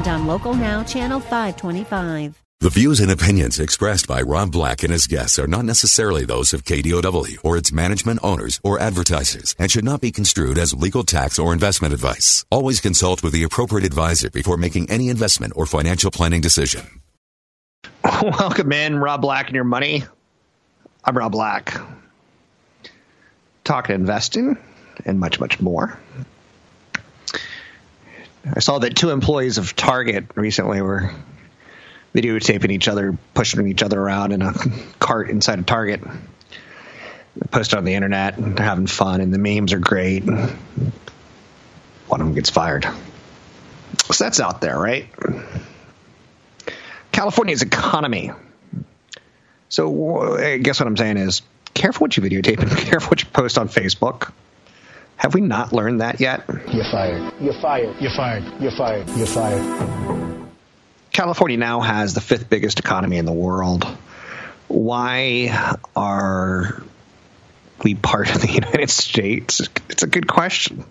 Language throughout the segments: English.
and on Local Now, Channel 525. The views and opinions expressed by Rob Black and his guests are not necessarily those of KDOW or its management owners or advertisers and should not be construed as legal tax or investment advice. Always consult with the appropriate advisor before making any investment or financial planning decision. Welcome in, Rob Black and your money. I'm Rob Black. Talking investing and much, much more. I saw that two employees of Target recently were videotaping each other, pushing each other around in a cart inside a Target. They post on the internet and they're having fun, and the memes are great. One of them gets fired. So that's out there, right? California's economy. So I guess what I'm saying is careful what you videotape and careful what you post on Facebook. Have we not learned that yet? You're fired. You're fired. You're fired. You're fired. You're fired. California now has the fifth biggest economy in the world. Why are we part of the United States? It's a good question.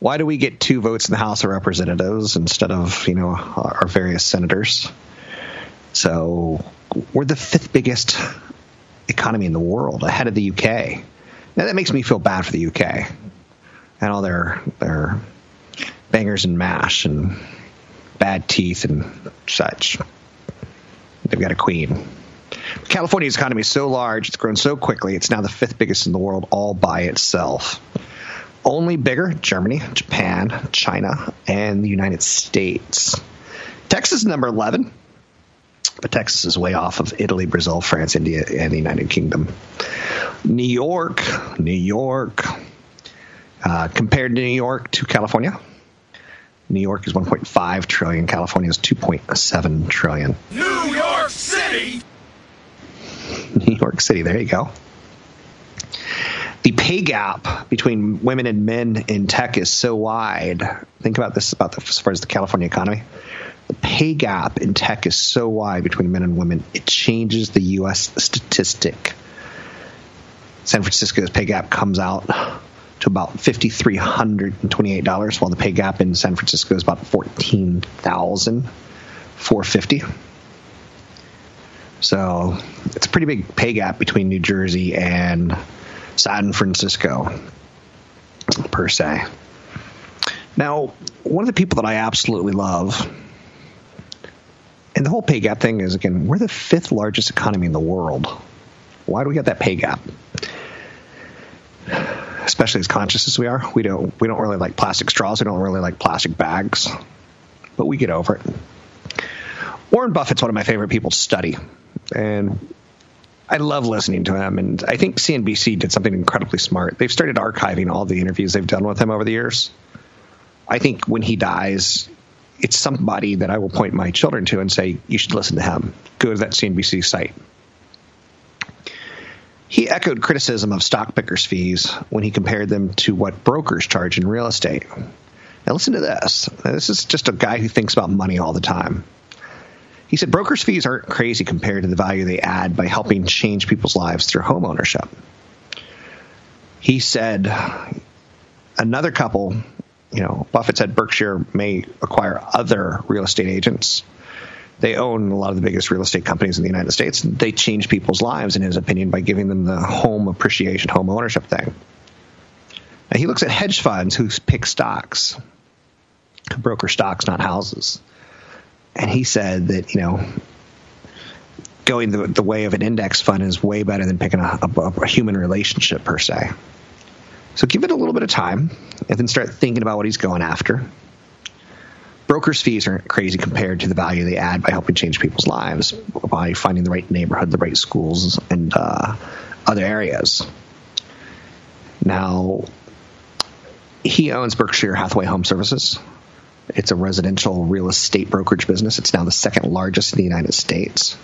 Why do we get two votes in the House of Representatives instead of, you know, our various senators? So we're the fifth biggest economy in the world, ahead of the UK. Now that makes me feel bad for the UK and all their their bangers and mash and bad teeth and such. They've got a queen. California's economy is so large, it's grown so quickly, it's now the fifth biggest in the world all by itself. Only bigger, Germany, Japan, China, and the United States. Texas is number 11, but Texas is way off of Italy, Brazil, France, India, and the United Kingdom. New York, New York, uh, compared to New York to California, New York is 1.5 trillion. California is 2.7 trillion. New York City. New York City. There you go. The pay gap between women and men in tech is so wide. Think about this about the, as far as the California economy. The pay gap in tech is so wide between men and women, it changes the U.S. statistic. San Francisco's pay gap comes out to about $5,328, while the pay gap in San Francisco is about $14,450. So it's a pretty big pay gap between New Jersey and San Francisco, per se. Now, one of the people that I absolutely love, and the whole pay gap thing is again, we're the fifth largest economy in the world. Why do we get that pay gap? Especially as conscious as we are, we don't we don't really like plastic straws. We don't really like plastic bags, but we get over it. Warren Buffett's one of my favorite people to study, and I love listening to him. And I think CNBC did something incredibly smart. They've started archiving all the interviews they've done with him over the years. I think when he dies, it's somebody that I will point my children to and say, you should listen to him. Go to that CNBC site. He echoed criticism of stock pickers' fees when he compared them to what brokers charge in real estate. Now, listen to this. This is just a guy who thinks about money all the time. He said brokers' fees aren't crazy compared to the value they add by helping change people's lives through home ownership. He said another couple, you know, Buffett said Berkshire may acquire other real estate agents they own a lot of the biggest real estate companies in the United States. They change people's lives, in his opinion, by giving them the home appreciation, home ownership thing. Now, he looks at hedge funds who pick stocks, broker stocks, not houses. And he said that, you know, going the, the way of an index fund is way better than picking a, a, a human relationship per se. So give it a little bit of time and then start thinking about what he's going after brokers' fees aren't crazy compared to the value they add by helping change people's lives by finding the right neighborhood, the right schools, and uh, other areas. Now, he owns Berkshire Hathaway Home Services. It's a residential real estate brokerage business. It's now the second largest in the United States.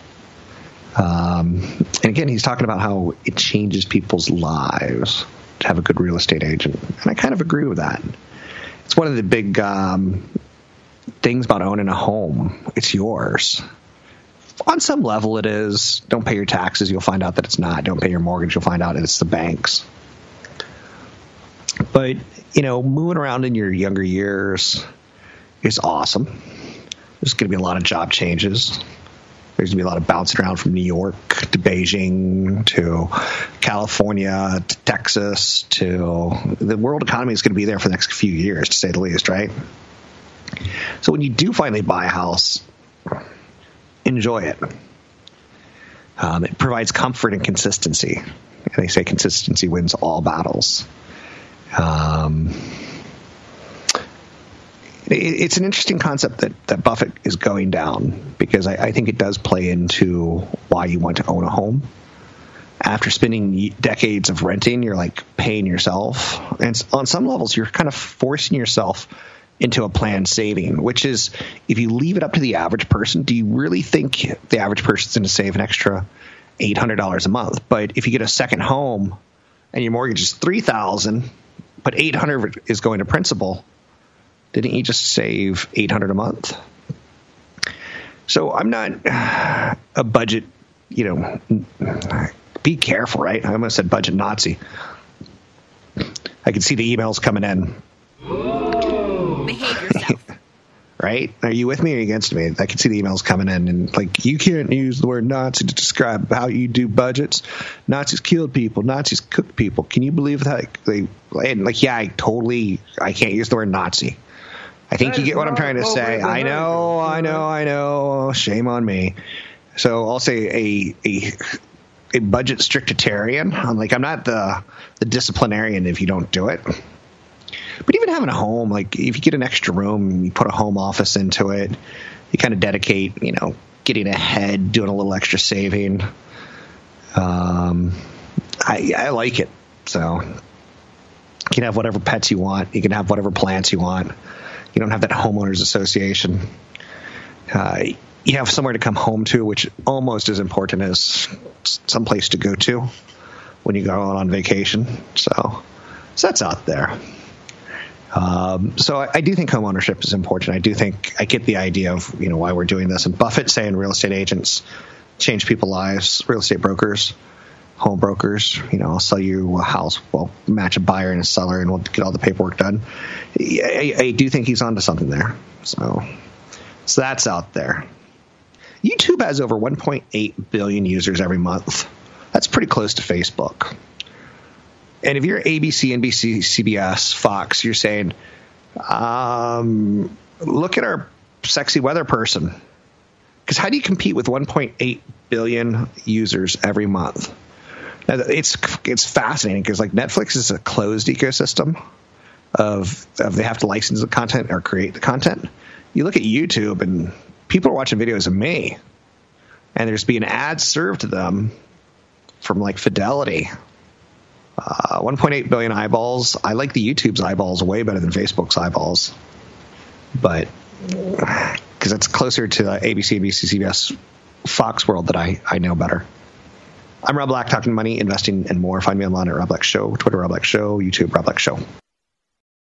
Um, and again, he's talking about how it changes people's lives to have a good real estate agent. And I kind of agree with that. It's one of the big um, things about owning a home. It's yours. On some level, it is. Don't pay your taxes, you'll find out that it's not. Don't pay your mortgage, you'll find out it's the bank's. But, you know, moving around in your younger years is awesome. There's going to be a lot of job changes. There's going to be a lot of bouncing around from New York to Beijing to California to Texas to the world economy is going to be there for the next few years, to say the least, right? So when you do finally buy a house, enjoy it. Um, it provides comfort and consistency. And they say consistency wins all battles. Um, it's an interesting concept that, that Buffett is going down because I, I, think it does play into why you want to own a home. After spending decades of renting, you're like paying yourself. And on some levels, you're kind of forcing yourself into a planned saving, which is if you leave it up to the average person, do you really think the average person's going to save an extra $800 a month? But if you get a second home and your mortgage is 3000 but 800 is going to principal, didn't you just save 800 a month? So I'm not a budget, you know, be careful, right? I almost said budget Nazi. I can see the emails coming in. Right? Are you with me or against me? I can see the emails coming in, and like you can't use the word Nazi to describe how you do budgets. Nazis killed people. Nazis cooked people. Can you believe that? They and like yeah, I totally I can't use the word Nazi. I think that you get what I'm trying to say. I know, I know, I know. Shame on me. So I'll say a a a budget strictitarian. I'm like I'm not the the disciplinarian if you don't do it. But even having a home, like if you get an extra room, you put a home office into it, you kind of dedicate, you know, getting ahead, doing a little extra saving. Um, I, I like it. So you can have whatever pets you want. You can have whatever plants you want you don't have that homeowners association. Uh, you have somewhere to come home to, which almost as important as some place to go to when you go on vacation. So, so that's out there. Um, so I, I, do think homeownership is important. I do think I get the idea of you know why we're doing this. And Buffett saying real estate agents change people's lives, real estate brokers, home brokers. You know, I'll sell you a house. We'll match a buyer and a seller, and we'll get all the paperwork done. I, I do think he's onto something there. So, so that's out there. YouTube has over 1.8 billion users every month. That's pretty close to Facebook. And if you're ABC, NBC, CBS, Fox, you're saying, um, look at our sexy weather person. Because how do you compete with 1.8 billion users every month? Now, it's it's fascinating because like Netflix is a closed ecosystem of, of they have to license the content or create the content. You look at YouTube and people are watching videos of me, and there's being ads served to them from like Fidelity. Uh, 1.8 billion eyeballs. I like the YouTube's eyeballs way better than Facebook's eyeballs, but because it's closer to the ABC, NBC, CBS, Fox world that I, I know better. I'm Rob Black, talking money, investing, and more. Find me online at Rob Black Show, Twitter Rob Black Show, YouTube Rob Black Show.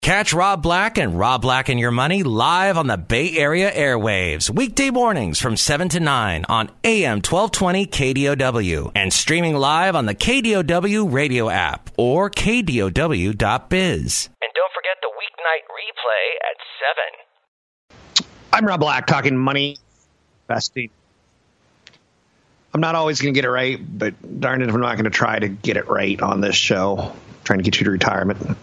Catch Rob Black and Rob Black and Your Money live on the Bay Area airwaves, weekday mornings from 7 to 9 on AM 1220 KDOW and streaming live on the KDOW radio app or KDOW.biz. And don't forget the weeknight replay at 7. I'm Rob Black, talking money, investing. I'm not always going to get it right, but darn it if I'm not going to try to get it right on this show, trying to get you to retirement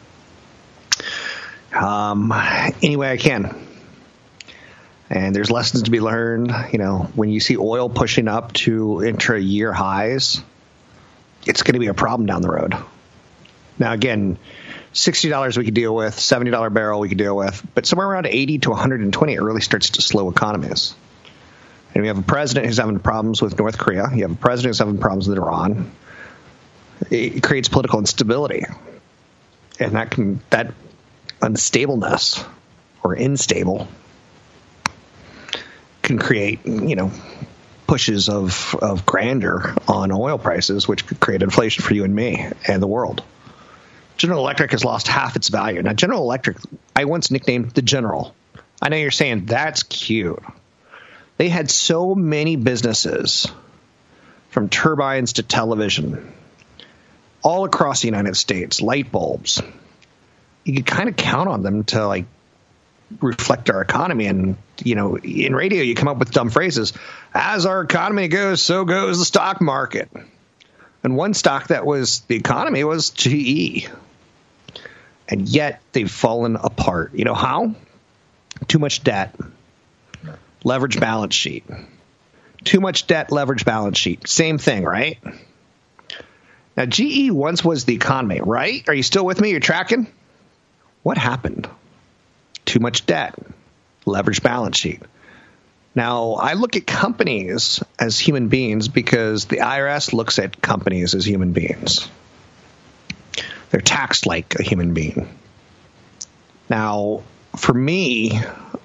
um, any way I can. And there's lessons to be learned. You know, when you see oil pushing up to intra year highs, it's going to be a problem down the road. Now, again, $60 we could deal with, $70 barrel we could deal with, but somewhere around 80 to 120 it really starts to slow economies. And we have a president who's having problems with North Korea. You have a president who's having problems with Iran. It creates political instability, and that can that unstableness or unstable can create, you know, pushes of, of grandeur on oil prices, which could create inflation for you and me and the world. General Electric has lost half its value. Now, General Electric, I once nicknamed the General. I know you're saying that's cute. They had so many businesses, from turbines to television, all across the United States, light bulbs. You could kind of count on them to like reflect our economy. And, you know, in radio, you come up with dumb phrases. As our economy goes, so goes the stock market. And one stock that was the economy was GE. And yet they've fallen apart. You know how? Too much debt, leverage balance sheet. Too much debt, leverage balance sheet. Same thing, right? Now, GE once was the economy, right? Are you still with me? You're tracking? What happened? too much debt, leverage balance sheet. Now, I look at companies as human beings because the IRS looks at companies as human beings. They're taxed like a human being. Now, for me,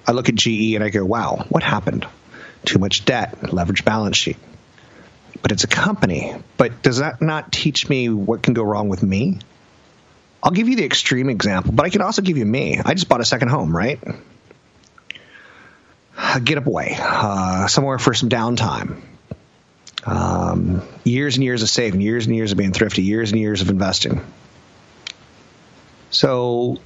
I look at GE and I go, wow, what happened? Too much debt, leverage balance sheet. But it's a company. But does that not teach me what can go wrong with me? I'll give you the extreme example, but I can also give you me. I just bought a second home, right? Get away, uh, somewhere for some downtime. Um, years and years of saving, years and years of being thrifty, years and years of investing. So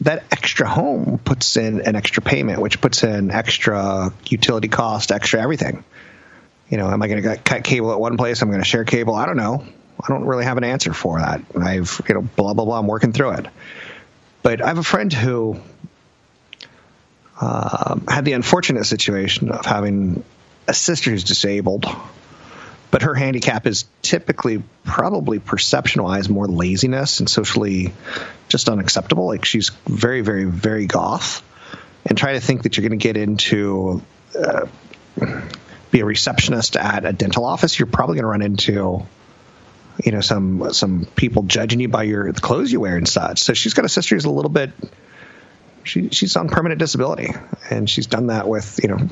that extra home puts in an extra payment, which puts in extra utility cost, extra everything. You know, am I going to cut cable at one place? I'm going to share cable. I don't know. I don't really have an answer for that. I've, you know, blah, blah, blah. I'm working through it. But I have a friend who uh, had the unfortunate situation of having a sister who's disabled, but her handicap is typically probably perception wise more laziness and socially just unacceptable. Like she's very, very, very goth. And try to think that you're going to get into uh, be a receptionist at a dental office, you're probably going to run into you know some some people judging you by your the clothes you wear and such. So she's got a sister who's a little bit she she's on permanent disability, and she's done that with you know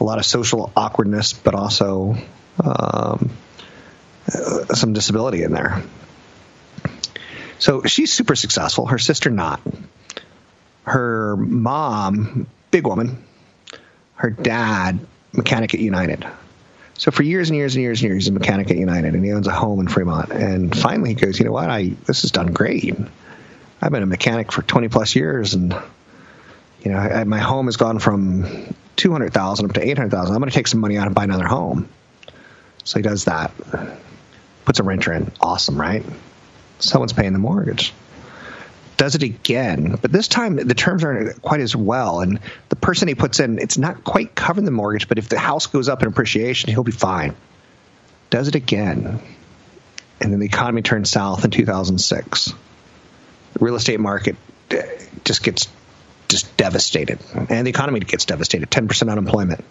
a lot of social awkwardness, but also um, uh, some disability in there. So she's super successful. Her sister not. Her mom, big woman. Her dad, mechanic at United. So for years and years and years and years, he's a mechanic at United, and he owns a home in Fremont. And finally, he goes, you know what? I this has done great. I've been a mechanic for 20 plus years, and you know, I, my home has gone from 200,000 up to 800,000. I'm going to take some money out and buy another home. So he does that. Puts a renter in. Awesome, right? Someone's paying the mortgage does it again, but this time the terms aren't quite as well. And the person he puts in, it's not quite covering the mortgage, but if the house goes up in appreciation, he'll be fine. Does it again. And then the economy turns south in 2006. The real estate market uh, just gets just devastated, and the economy gets devastated 10% unemployment.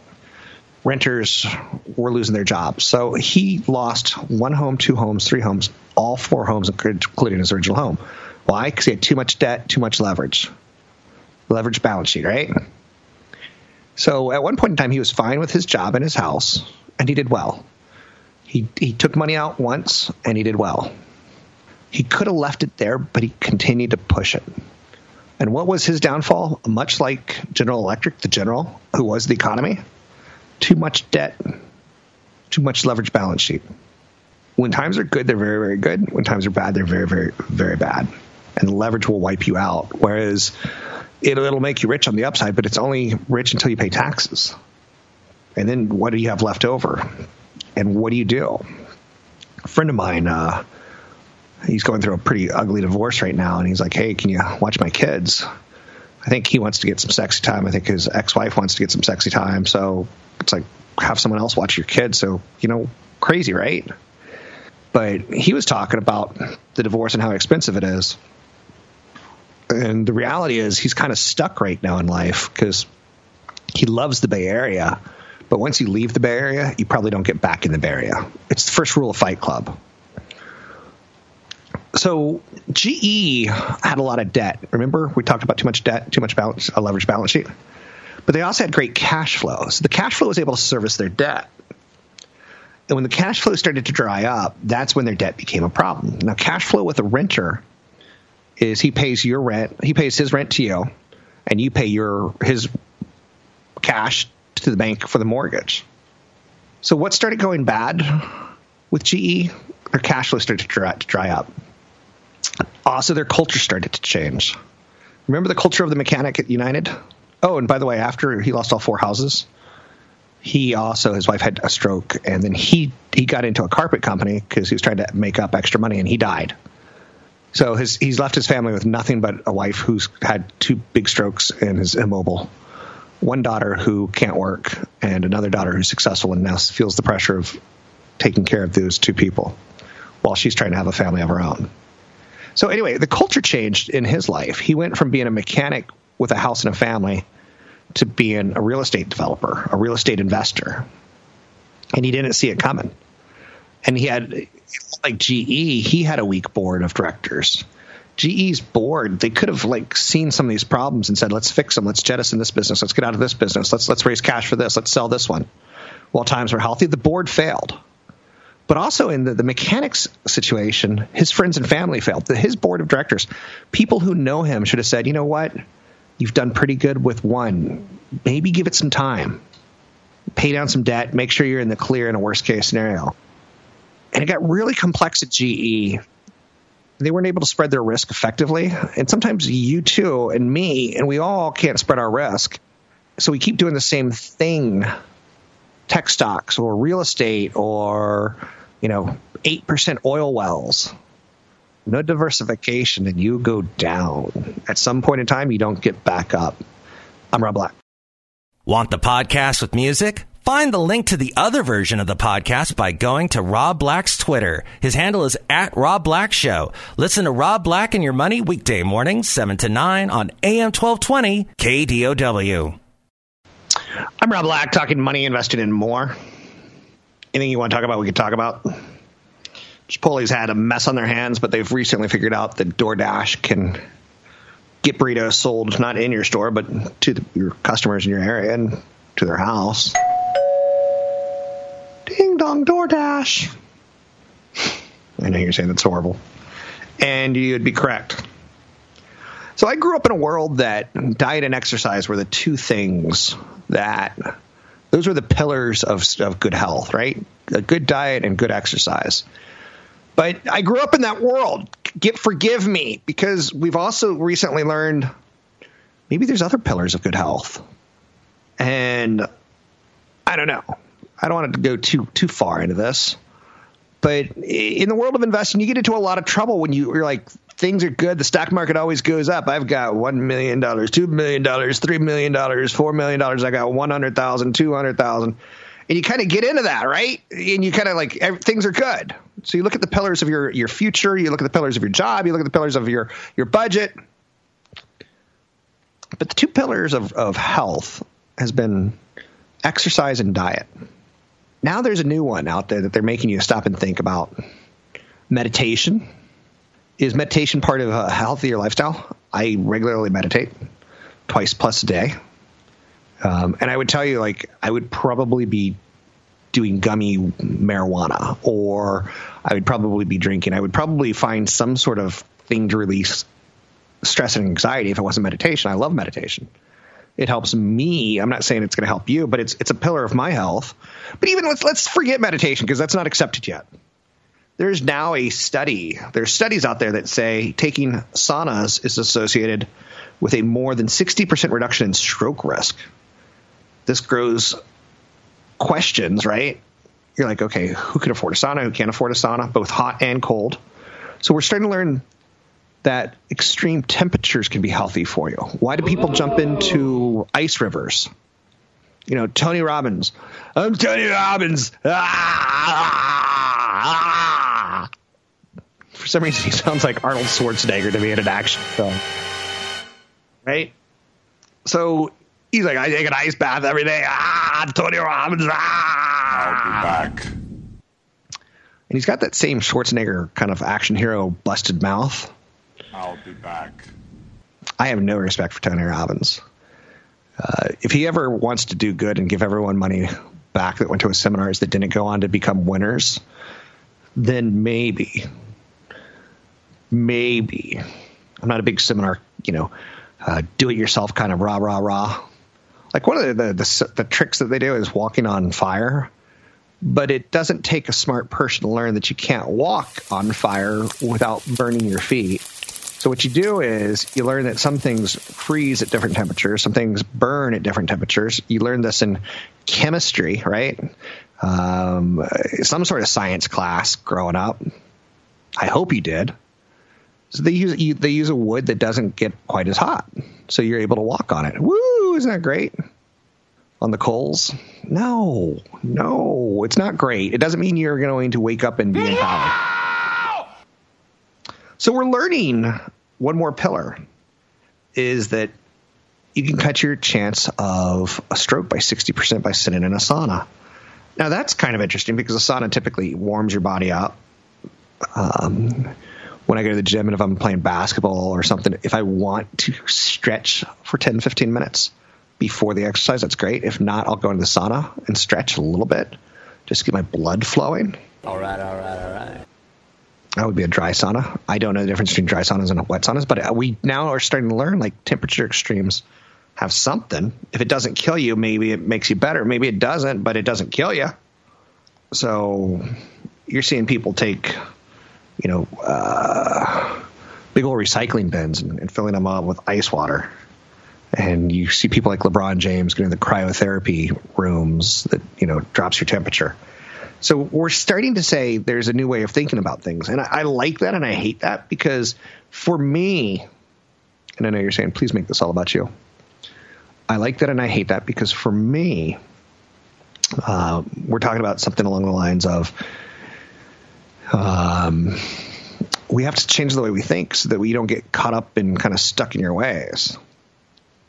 Renters were losing their jobs. So he lost one home, two homes, three homes, all four homes, including his original home why? Because he had too much debt, too much leverage. Leverage balance sheet, right? So at one point in time, he was fine with his job and his house, and he did well. He, he took money out once, and he did well. He could have left it there, but he continued to push it. And what was his downfall? Much like General Electric, the general who was the economy, too much debt, too much leverage balance sheet. When times are good, they're very, very good. When times are bad, they're very, very, very bad and leverage will wipe you out. Whereas it'll, it'll make you rich on the upside, but it's only rich until you pay taxes. And then what do you have left over? And what do you do? A friend of mine, uh, he's going through a pretty ugly divorce right now, and he's like, "Hey, can you watch my kids?" I think he wants to get some sexy time. I think his ex-wife wants to get some sexy time. So it's like have someone else watch your kids. So you know, crazy, right? But he was talking about the divorce and how expensive it is and the reality is he's kind of stuck right now in life because he loves the Bay Area, but once you leave the Bay Area, you probably don't get back in the Bay Area. It's the first rule of Fight Club. So GE had a lot of debt. Remember, we talked about too much debt, too much balance, a balance sheet. but they also had great cash flow. So the cash flow was able to service their debt. And when the cash flow started to dry up, that's when their debt became a problem. Now, cash flow with a renter is he pays your rent, he pays his rent to you, and you pay your his cash to the bank for the mortgage. So what started going bad with GE? Their cash flow started to dry, to dry up. Also, their culture started to change. Remember the culture of the mechanic at United? Oh, and by the way, after he lost all four houses, he also his wife had a stroke, and then he he got into a carpet company because he was trying to make up extra money, and he died. So his he's left his family with nothing but a wife who's had two big strokes and is immobile, one daughter who can't work, and another daughter who's successful and now feels the pressure of taking care of those two people while she's trying to have a family of her own. So anyway, the culture changed in his life. He went from being a mechanic with a house and a family to being a real estate developer, a real estate investor. And he didn't see it coming. And he had, like GE, he had a weak board of directors. GE's board, they could have like seen some of these problems and said, let's fix them. Let's jettison this business. Let's get out of this business. Let's, let's raise cash for this. Let's sell this one. While times were healthy, the board failed. But also in the, the mechanics situation, his friends and family failed. The, his board of directors, people who know him should have said, you know what? You've done pretty good with one. Maybe give it some time. Pay down some debt. Make sure you're in the clear in a worst case scenario. And it got really complex at GE. They weren't able to spread their risk effectively. And sometimes you too, and me, and we all can't spread our risk. So we keep doing the same thing tech stocks or real estate or, you know, 8% oil wells no diversification, and you go down. At some point in time, you don't get back up. I'm Rob Black. Want the podcast with music? Find the link to the other version of the podcast by going to Rob Black's Twitter. His handle is at Rob Black Show. Listen to Rob Black and Your Money weekday mornings, 7 to 9 on AM 1220 KDOW. I'm Rob Black, talking money, invested in more. Anything you want to talk about, we could talk about. Chipotle's had a mess on their hands, but they've recently figured out that DoorDash can get burritos sold not in your store, but to the, your customers in your area and to their house. Ding dong DoorDash. I know you're saying that's horrible. And you'd be correct. So I grew up in a world that diet and exercise were the two things that those were the pillars of, of good health, right? A good diet and good exercise. But I grew up in that world. Get forgive me because we've also recently learned maybe there's other pillars of good health. And I don't know. I don't want to go too too far into this. But in the world of investing, you get into a lot of trouble when you, you're like, things are good. The stock market always goes up. I've got $1 million, $2 million, $3 million, $4 million. I got 100,000, 200,000. And you kind of get into that, right? And you kind of like, things are good. So you look at the pillars of your your future, you look at the pillars of your job, you look at the pillars of your your budget. But the two pillars of, of health has been exercise and diet. Now there's a new one out there that they're making you stop and think about. Meditation. Is meditation part of a healthier lifestyle? I regularly meditate twice plus a day. Um, and I would tell you, like, I would probably be doing gummy marijuana or I would probably be drinking. I would probably find some sort of thing to release stress and anxiety if it wasn't meditation. I love meditation. It helps me. I'm not saying it's going to help you, but it's it's a pillar of my health. But even let's let's forget meditation because that's not accepted yet. There's now a study. There's studies out there that say taking saunas is associated with a more than 60% reduction in stroke risk. This grows questions, right? You're like, okay, who can afford a sauna? Who can't afford a sauna? Both hot and cold. So we're starting to learn that extreme temperatures can be healthy for you. Why do people jump into ice rivers? You know, Tony Robbins. I'm Tony Robbins. Ah, ah. For some reason, he sounds like Arnold Schwarzenegger to me in an action film. Right? So he's like, I take an ice bath every day. Ah, Tony Robbins. Ah. I'll be back. And he's got that same Schwarzenegger kind of action hero busted mouth. I'll be back. I have no respect for Tony Robbins. Uh, if he ever wants to do good and give everyone money back that went to his seminars that didn't go on to become winners, then maybe, maybe. I'm not a big seminar, you know, uh, do it yourself kind of rah, rah, rah. Like one of the, the, the, the tricks that they do is walking on fire but it doesn't take a smart person to learn that you can't walk on fire without burning your feet. So what you do is you learn that some things freeze at different temperatures, some things burn at different temperatures. You learn this in chemistry, right? Um, some sort of science class growing up. I hope you did. So they use you, they use a wood that doesn't get quite as hot, so you're able to walk on it. Woo! Isn't that great? on the coals? No, no, it's not great. It doesn't mean you're going to wake up and be empowered. So we're learning one more pillar is that you can cut your chance of a stroke by 60% by sitting in a sauna. Now that's kind of interesting because a sauna typically warms your body up. Um, when I go to the gym and if I'm playing basketball or something, if I want to stretch for 10, 15 minutes, before the exercise, that's great. If not, I'll go into the sauna and stretch a little bit just get my blood flowing. All right, all right, all right. That would be a dry sauna. I don't know the difference between dry saunas and wet saunas, but we now are starting to learn like temperature extremes have something. If it doesn't kill you, maybe it makes you better. Maybe it doesn't, but it doesn't kill you. So you're seeing people take, you know, uh, big old recycling bins and, and filling them up with ice water and you see people like LeBron James getting the cryotherapy rooms that you know drops your temperature. So we're starting to say there's a new way of thinking about things, and I, I like that and I hate that because for me, and I know you're saying please make this all about you. I like that and I hate that because for me, uh, we're talking about something along the lines of. Um, we have to change the way we think so that we don't get caught up and kind of stuck in your ways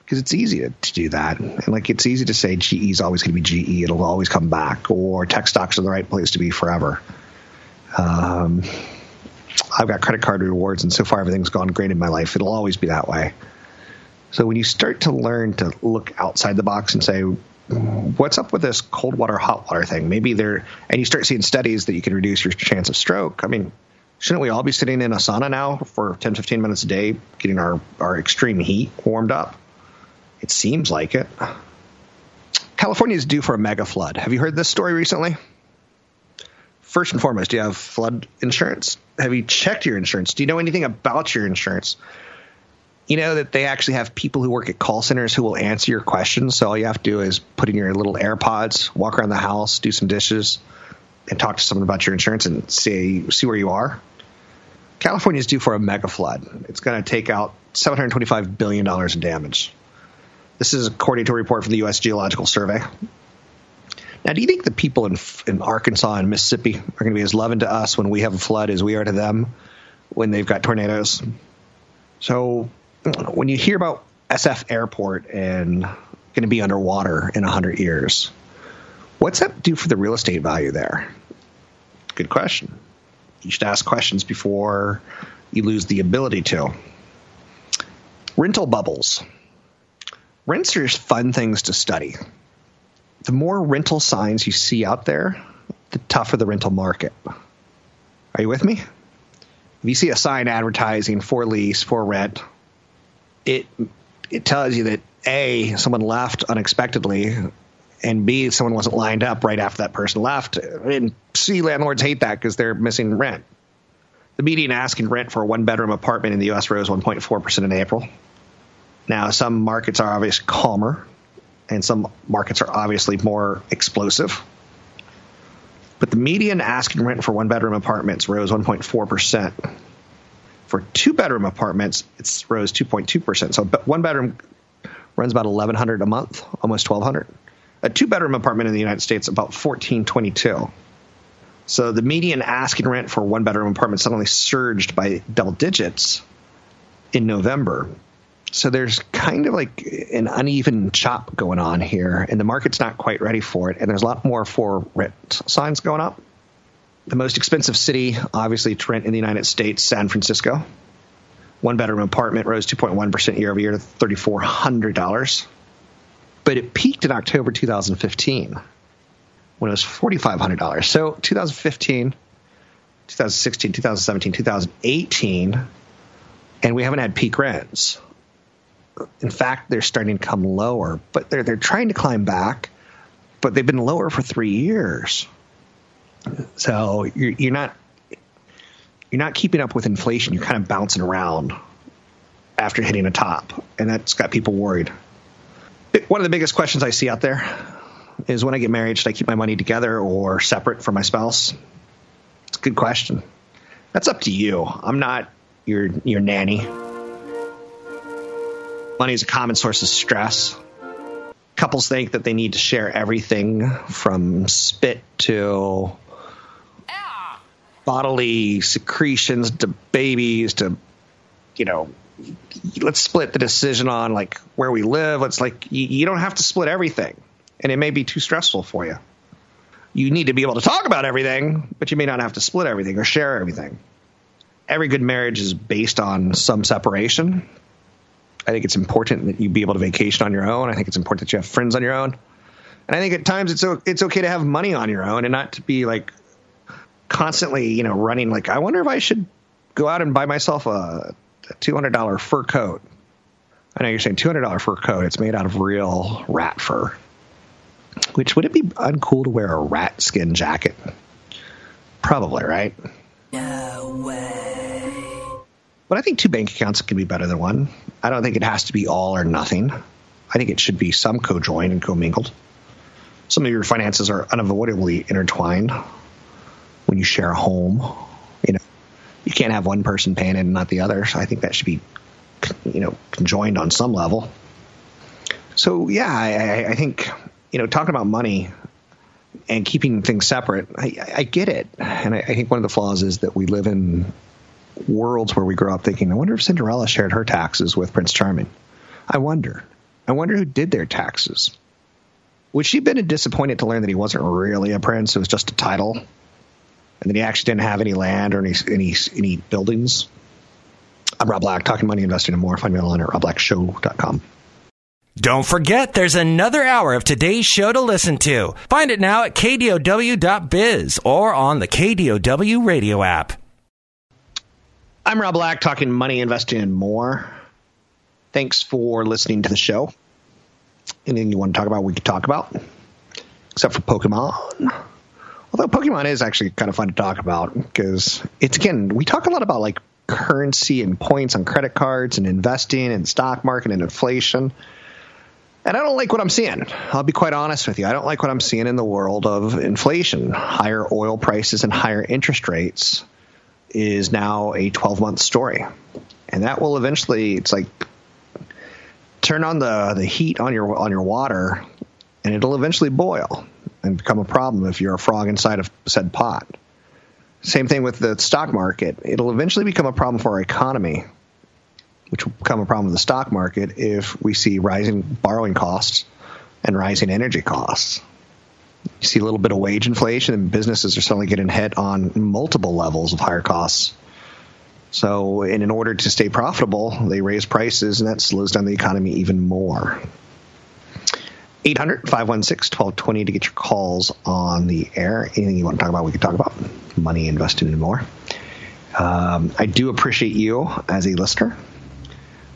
because it's easy to, to, do that. And like it's easy to say GE is always going to be GE; it'll always come back, or tech stocks are the right place to be forever. Um, I've got credit card rewards, and so far everything's gone great in my life. It'll always be that way. So when you start to learn to look outside the box and say, what's up with this cold water, hot water thing? Maybe there, and you start seeing studies that you can reduce your chance of stroke. I mean, shouldn't we all be sitting in a sauna now for 10, 15 minutes a day, getting our, our extreme heat warmed up? It seems like it. California is due for a mega flood. Have you heard this story recently? First and foremost, do you have flood insurance? Have you checked your insurance? Do you know anything about your insurance? You know that they actually have people who work at call centers who will answer your questions. So all you have to do is put in your little AirPods, walk around the house, do some dishes, and talk to someone about your insurance and see see where you are. California is due for a mega flood. It's going to take out 725 billion dollars in damage. This is according to a report from the U.S. Geological Survey. Now, do you think the people in, in Arkansas and Mississippi are going to be as loving to us when we have a flood as we are to them when they've got tornadoes? So, when you hear about SF Airport and going to be underwater in 100 years, what's that do for the real estate value there? Good question. You should ask questions before you lose the ability to. Rental bubbles. Rents are just fun things to study. The more rental signs you see out there, the tougher the rental market. Are you with me? If you see a sign advertising for lease, for rent, it it tells you that A, someone left unexpectedly, and B, someone wasn't lined up right after that person left. And C, landlords hate that because they're missing rent. The median asking rent for a one bedroom apartment in the U.S. rose 1.4% in April. Now, some markets are obviously calmer, and some markets are obviously more explosive. But the median asking rent for one bedroom apartments rose 1.4%. For two bedroom apartments, it's rose 2.2%. So one bedroom runs about 1100 a month, almost 1200. A two bedroom apartment in the United States about 1422. So the median asking rent for one bedroom apartment suddenly surged by double digits in November. So there's kind of like an uneven chop going on here, and the market's not quite ready for it. And there's a lot more for rent signs going up. The most expensive city, obviously, to rent in the United States, San Francisco. One bedroom apartment rose 2.1% year over year to $3,400. but it peaked in October 2015 when it was $4,500. So 2015, 2016, 2017, 2018, and we haven't had peak rents. In fact, they're starting to come lower, but they're they're trying to climb back, but they've been lower for three years. So you're, you're not you're not keeping up with inflation. You're kind of bouncing around after hitting a top, and that's got people worried. One of the biggest questions I see out there is when I get married, should I keep my money together or separate from my spouse? It's a good question. That's up to you. I'm not your your nanny. Money is a common source of stress. Couples think that they need to share everything from spit to bodily secretions to babies to you know let's split the decision on like where we live. Let's like you, you, don't have to split everything and it may be too stressful for you. You need to be able to talk about everything but you may not have to split everything or share everything. Every good marriage is based on some separation i think it's important that you be able to vacation on your own i think it's important that you have friends on your own and i think at times it's it's okay to have money on your own and not to be like constantly, you know, running like, I wonder if I should go out and buy myself a, a $200 fur coat. I know you're saying $200 fur coat. It's made out of real rat fur. Which would it be uncool to wear a rat skin jacket? Probably, right? No way. But I think two bank accounts can be better than one. I don't think it has to be all or nothing. I think it should be some co-joined and commingled. Some of your finances are unavoidably intertwined when you share a home. You know, you can't have one person paying it and not the other. So I think that should be, you know, conjoined on some level. So yeah, I, I think you know talking about money and keeping things separate, I, I get it, and I, I think one of the flaws is that we live in worlds where we grow up thinking, I wonder if Cinderella shared her taxes with Prince Charming. I wonder. I wonder who did their taxes. Would she have been disappointed to learn that he wasn't really a prince? It was just a title and then he actually didn't have any land or any any any buildings. I'm Rob Black, talking money, investing, and more. Find me online at robblackshow.com. Don't forget, there's another hour of today's show to listen to. Find it now at kdow.biz or on the KDOW radio app. I'm Rob Black, talking money, investing, and more. Thanks for listening to the show. Anything you want to talk about, we could talk about, except for Pokemon. Although Pokemon is actually kind of fun to talk about because it's again we talk a lot about like currency and points on credit cards and investing and stock market and inflation. And I don't like what I'm seeing. I'll be quite honest with you. I don't like what I'm seeing in the world of inflation. Higher oil prices and higher interest rates is now a 12 month story. And that will eventually it's like turn on the the heat on your on your water and it'll eventually boil and become a problem if you're a frog inside of said pot. Same thing with the stock market. It'll eventually become a problem for our economy, which will become a problem with the stock market if we see rising borrowing costs and rising energy costs. You see a little bit of wage inflation, and businesses are suddenly getting hit on multiple levels of higher costs. So, in order to stay profitable, they raise prices, and that slows down the economy even more. 800 516 1220 to get your calls on the air. Anything you want to talk about, we can talk about money, investing, and more. Um, I do appreciate you as a listener.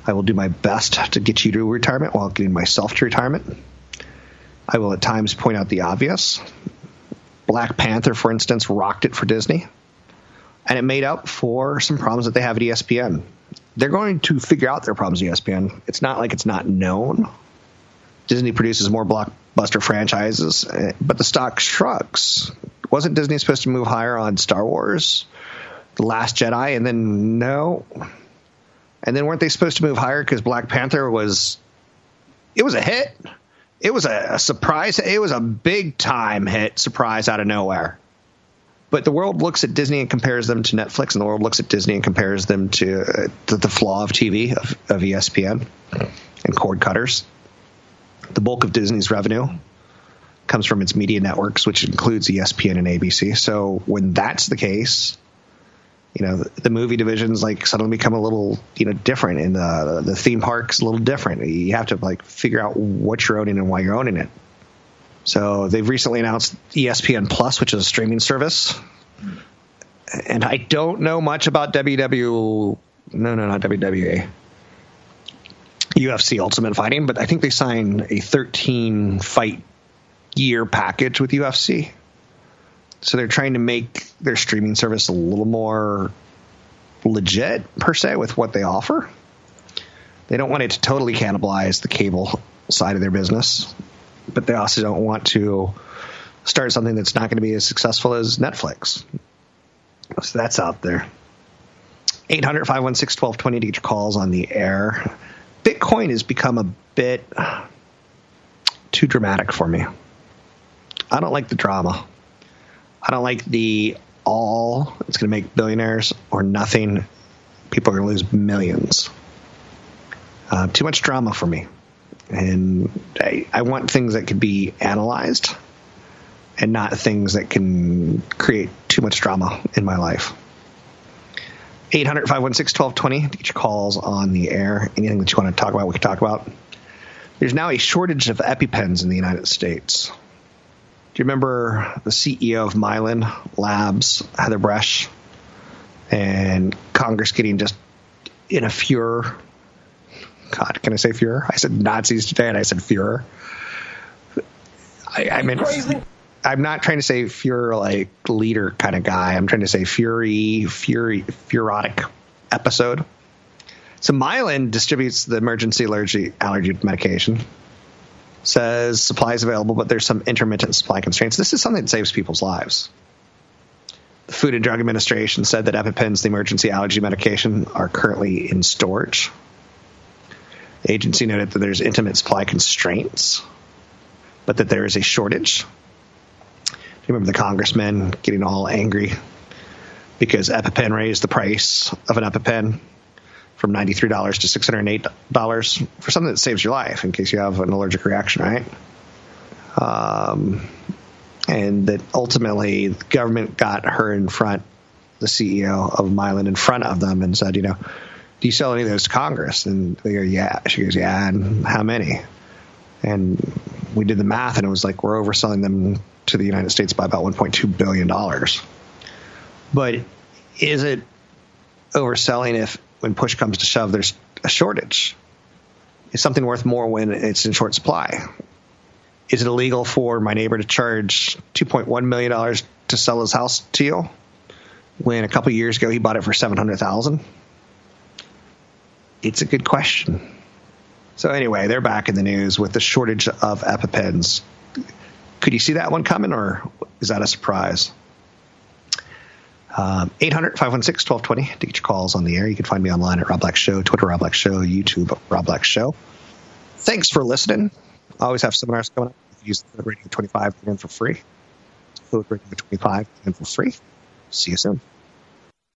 I will do my best to get you to retirement while getting myself to retirement. I will at times point out the obvious. Black Panther, for instance, rocked it for Disney, and it made up for some problems that they have at ESPN. They're going to figure out their problems at ESPN. It's not like it's not known Disney produces more blockbuster franchises, eh, but the stock shrugs. Wasn't Disney supposed to move higher on Star Wars, The Last Jedi, and then no? And then weren't they supposed to move higher because Black Panther was it was a hit? It was a, a surprise. It was a big time hit, surprise out of nowhere. But the world looks at Disney and compares them to Netflix, and the world looks at Disney and compares them to, uh, the flaw of TV of, of ESPN and cord cutters the bulk of Disney's revenue comes from its media networks, which includes ESPN and ABC. So when that's the case, you know the, movie divisions like suddenly become a little you know different and the the theme parks a little different. You have to like figure out what you're owning and why you're owning it. So they've recently announced espn plus which is a streaming service. And i don't know much about ww no no not wwa ufc ultimate fighting but i think they signed a 13 fight year package with ufc so they're trying to make their streaming service a little more legit per se with what they offer. They don't want it to totally cannibalize the cable side of their business, but they also don't want to start something that's not going to be as successful as Netflix. So that's out there. 800 516 1220 to get your calls on the air. Bitcoin has become a bit too dramatic for me. I don't like the drama. I don't like the all it's going to make billionaires or nothing. People are going to lose millions. Uh, too much drama for me. And I, I want things that could be analyzed and not things that can create too much drama in my life. 800 516 1220 get your calls on the air. Anything that you want to talk about, we can talk about. There's now a shortage of EpiPens in the United States. Do you remember the CEO of Mylan Labs, Heather Bresch, and Congress getting just in a furor? God, can I say furor? I said Nazis today, and I said furor. I, I mean, I'm not trying to say furor like leader kind of guy. I'm trying to say fury, fury, furotic episode. So Mylan distributes the emergency allergy allergy medication says supply is available, but there's some intermittent supply constraints. This is something that saves people's lives. The Food and Drug Administration said that EpiPens, the emergency allergy medication, are currently in storage. The agency noted that there's intimate supply constraints, but that there is a shortage. Do you remember the congressman getting all angry because EpiPen raised the price of an EpiPen from $93 to $608 for something that saves your life in case you have an allergic reaction, right? Um, and that ultimately the government got her in front, the CEO of Mylan in front of them and said, you know, do you sell any of those to Congress? And they go, yeah. She goes, yeah. And how many? And we did the math and it was like we're overselling them to the United States by about $1.2 billion. But is it overselling if when push comes to shove, there's a shortage? Is something worth more when it's in short supply? Is it illegal for my neighbor to charge $2.1 million to sell his house to you when a couple years ago he bought it for 700000 It's a good question. So, anyway, they're back in the news with the shortage of EpiPens. Could you see that one coming, or is that a surprise? Um, 800 516 1220 to get your calls on the air. You can find me online at Rob Black Show, Twitter Rob Black Show, YouTube Rob Black Show. Thanks for listening. I always have seminars coming up. Use the radio 25 in for free. Code radio 25 in for free. See you soon.